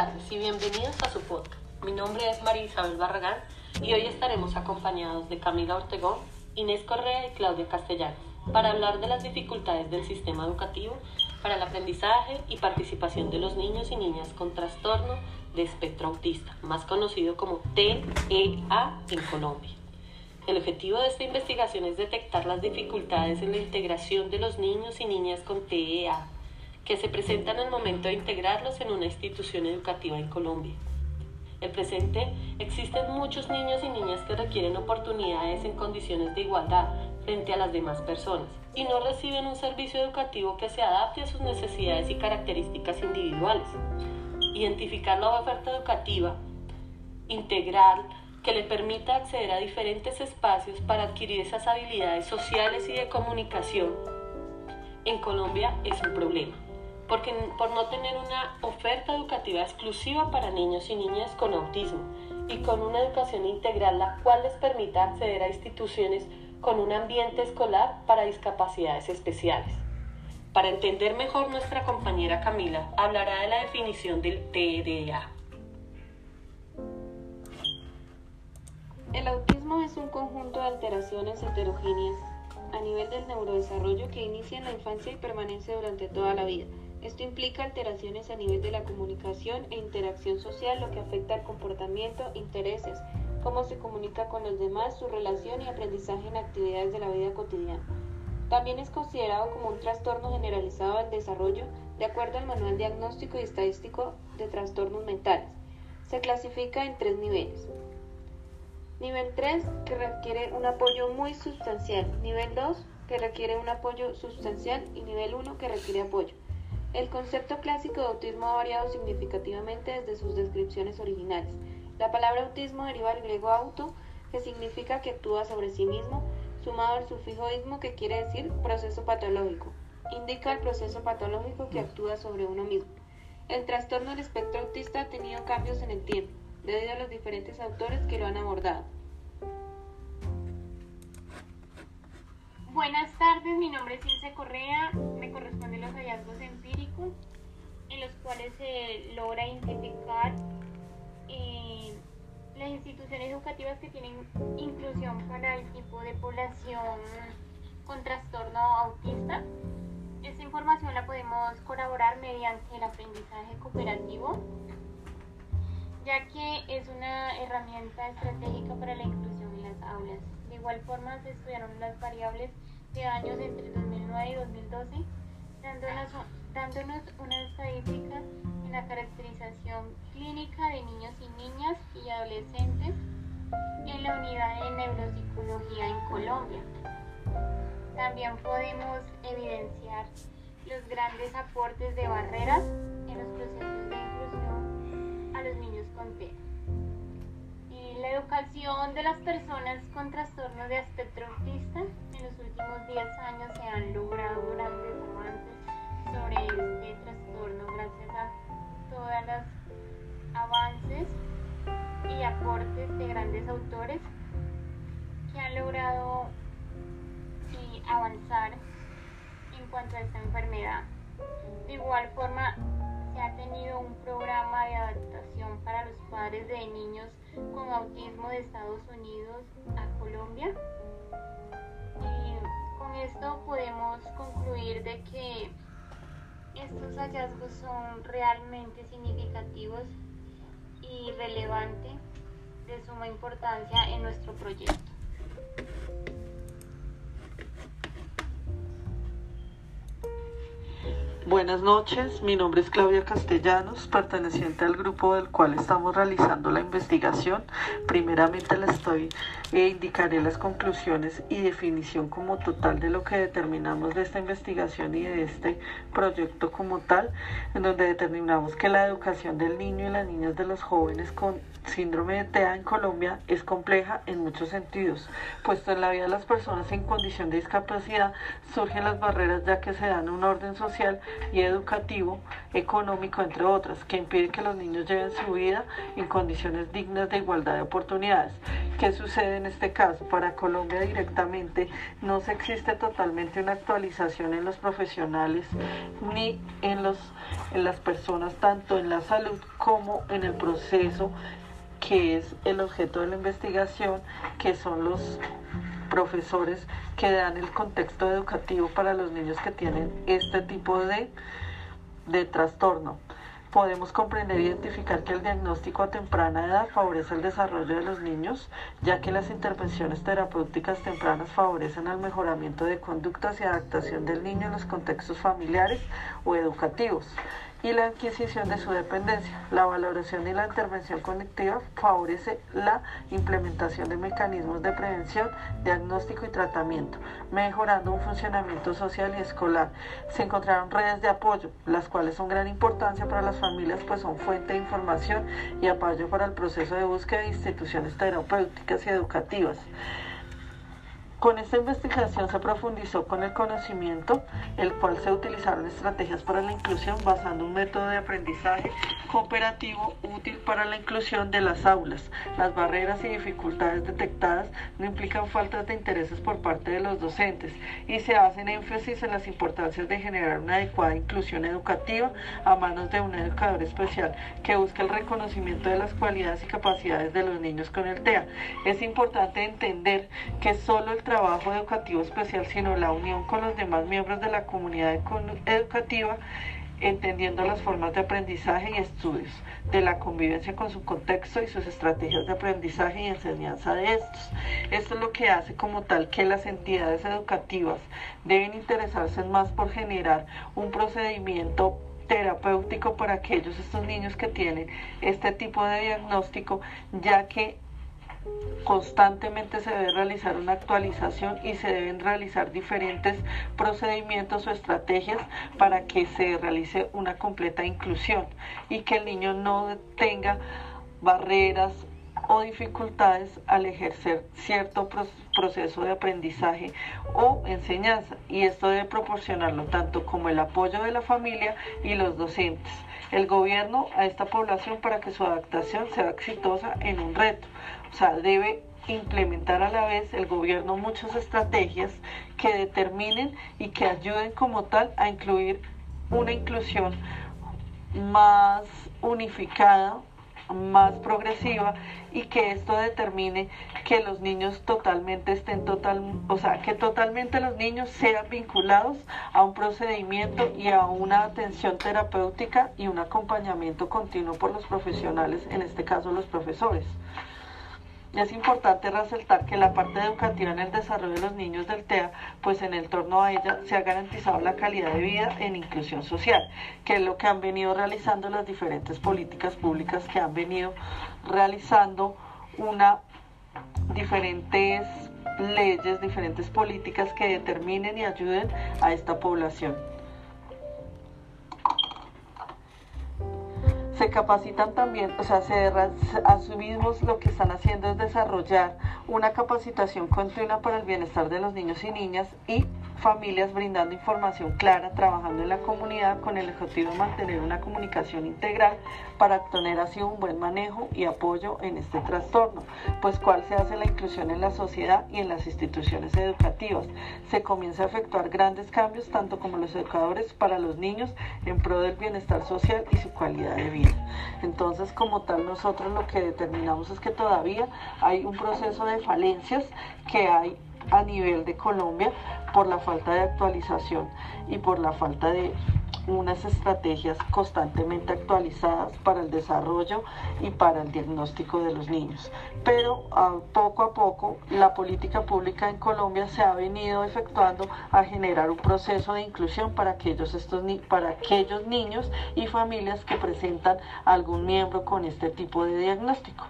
tardes y bienvenidos a su podcast. Mi nombre es María Isabel Barragán y hoy estaremos acompañados de Camila Ortegón, Inés Correa y Claudia Castellanos para hablar de las dificultades del sistema educativo para el aprendizaje y participación de los niños y niñas con trastorno de espectro autista, más conocido como TEA en Colombia. El objetivo de esta investigación es detectar las dificultades en la integración de los niños y niñas con TEA que se presentan al momento de integrarlos en una institución educativa en Colombia. El presente existen muchos niños y niñas que requieren oportunidades en condiciones de igualdad frente a las demás personas y no reciben un servicio educativo que se adapte a sus necesidades y características individuales. Identificar la oferta educativa integral que le permita acceder a diferentes espacios para adquirir esas habilidades sociales y de comunicación en Colombia es un problema porque, por no tener una oferta educativa exclusiva para niños y niñas con autismo y con una educación integral la cual les permita acceder a instituciones con un ambiente escolar para discapacidades especiales. Para entender mejor, nuestra compañera Camila hablará de la definición del TDA. El autismo es un conjunto de alteraciones heterogéneas a nivel del neurodesarrollo que inicia en la infancia y permanece durante toda la vida. Esto implica alteraciones a nivel de la comunicación e interacción social, lo que afecta al comportamiento, intereses, cómo se comunica con los demás, su relación y aprendizaje en actividades de la vida cotidiana. También es considerado como un trastorno generalizado del desarrollo de acuerdo al Manual Diagnóstico y Estadístico de Trastornos Mentales. Se clasifica en tres niveles. Nivel 3, que requiere un apoyo muy sustancial. Nivel 2, que requiere un apoyo sustancial. Y nivel 1, que requiere apoyo. El concepto clásico de autismo ha variado significativamente desde sus descripciones originales. La palabra autismo deriva del griego auto, que significa que actúa sobre sí mismo, sumado al sufijo ismo, que quiere decir proceso patológico. Indica el proceso patológico que actúa sobre uno mismo. El trastorno del espectro autista ha tenido cambios en el tiempo, debido a los diferentes autores que lo han abordado. Buenas tardes, mi nombre es Ilse Correa, me corresponden los hallazgos empíricos en los cuales se logra identificar eh, las instituciones educativas que tienen inclusión para el tipo de población con trastorno autista. Esta información la podemos colaborar mediante el aprendizaje cooperativo, ya que es una herramienta estratégica para la inclusión en las aulas igual forma se estudiaron las variables de años entre 2009 y 2012, dándonos, dándonos una estadística en la caracterización clínica de niños y niñas y adolescentes en la unidad de neuropsicología en Colombia. También podemos evidenciar los grandes aportes de barreras en los procesos de inclusión a los niños con TEA la educación de las personas con trastorno de espectro autista en los últimos 10 años se han logrado grandes avances sobre este trastorno gracias a todos los avances y aportes de grandes autores que han logrado avanzar en cuanto a esta enfermedad. De igual forma, ha tenido un programa de adaptación para los padres de niños con autismo de Estados Unidos a Colombia. Y con esto podemos concluir de que estos hallazgos son realmente significativos y relevantes de suma importancia en nuestro proyecto. Buenas noches, mi nombre es Claudia Castellanos, perteneciente al grupo del cual estamos realizando la investigación. Primeramente les estoy e indicaré las conclusiones y definición como total de lo que determinamos de esta investigación y de este proyecto como tal, en donde determinamos que la educación del niño y las niñas de los jóvenes con síndrome de TEA en Colombia es compleja en muchos sentidos, puesto en la vida de las personas en condición de discapacidad surgen las barreras ya que se dan un orden social y educativo, económico, entre otras, que impiden que los niños lleven su vida en condiciones dignas de igualdad de oportunidades. ¿Qué sucede en este caso? Para Colombia directamente no se existe totalmente una actualización en los profesionales ni en, los, en las personas, tanto en la salud como en el proceso que es el objeto de la investigación, que son los profesores que dan el contexto educativo para los niños que tienen este tipo de, de trastorno podemos comprender e identificar que el diagnóstico a temprana edad favorece el desarrollo de los niños, ya que las intervenciones terapéuticas tempranas favorecen el mejoramiento de conductas y adaptación del niño en los contextos familiares o educativos y la adquisición de su dependencia. La valoración y la intervención conectiva favorece la implementación de mecanismos de prevención, diagnóstico y tratamiento, mejorando un funcionamiento social y escolar. Se encontraron redes de apoyo, las cuales son gran importancia para las familias, pues son fuente de información y apoyo para el proceso de búsqueda de instituciones terapéuticas y educativas. Con esta investigación se profundizó con el conocimiento, el cual se utilizaron estrategias para la inclusión basando un método de aprendizaje cooperativo útil para la inclusión de las aulas. Las barreras y dificultades detectadas no implican faltas de intereses por parte de los docentes y se hacen énfasis en las importancias de generar una adecuada inclusión educativa a manos de un educador especial que busque el reconocimiento de las cualidades y capacidades de los niños con el TEA. Es importante entender que solo el trabajo educativo especial, sino la unión con los demás miembros de la comunidad educativa, entendiendo las formas de aprendizaje y estudios, de la convivencia con su contexto y sus estrategias de aprendizaje y enseñanza de estos. Esto es lo que hace como tal que las entidades educativas deben interesarse más por generar un procedimiento terapéutico para aquellos estos niños que tienen este tipo de diagnóstico, ya que constantemente se debe realizar una actualización y se deben realizar diferentes procedimientos o estrategias para que se realice una completa inclusión y que el niño no tenga barreras o dificultades al ejercer cierto proceso de aprendizaje o enseñanza y esto debe proporcionarlo tanto como el apoyo de la familia y los docentes el gobierno a esta población para que su adaptación sea exitosa en un reto. O sea, debe implementar a la vez el gobierno muchas estrategias que determinen y que ayuden como tal a incluir una inclusión más unificada, más progresiva y que esto determine que los niños totalmente estén total, o sea, que totalmente los niños sean vinculados a un procedimiento y a una atención terapéutica y un acompañamiento continuo por los profesionales, en este caso los profesores. Es importante resaltar que la parte educativa en el desarrollo de los niños del TEA, pues en el torno a ella se ha garantizado la calidad de vida en inclusión social, que es lo que han venido realizando las diferentes políticas públicas que han venido realizando una diferentes leyes, diferentes políticas que determinen y ayuden a esta población. Se capacitan también, o sea, se asumimos lo que están haciendo es desarrollar una capacitación continua para el bienestar de los niños y niñas y familias brindando información clara, trabajando en la comunidad con el objetivo de mantener una comunicación integral para obtener así un buen manejo y apoyo en este trastorno, pues cuál se hace la inclusión en la sociedad y en las instituciones educativas. Se comienza a efectuar grandes cambios tanto como los educadores para los niños en pro del bienestar social y su calidad de vida. Entonces, como tal, nosotros lo que determinamos es que todavía hay un proceso de falencias que hay a nivel de Colombia por la falta de actualización y por la falta de unas estrategias constantemente actualizadas para el desarrollo y para el diagnóstico de los niños. Pero poco a poco la política pública en Colombia se ha venido efectuando a generar un proceso de inclusión para aquellos, estos, para aquellos niños y familias que presentan algún miembro con este tipo de diagnóstico.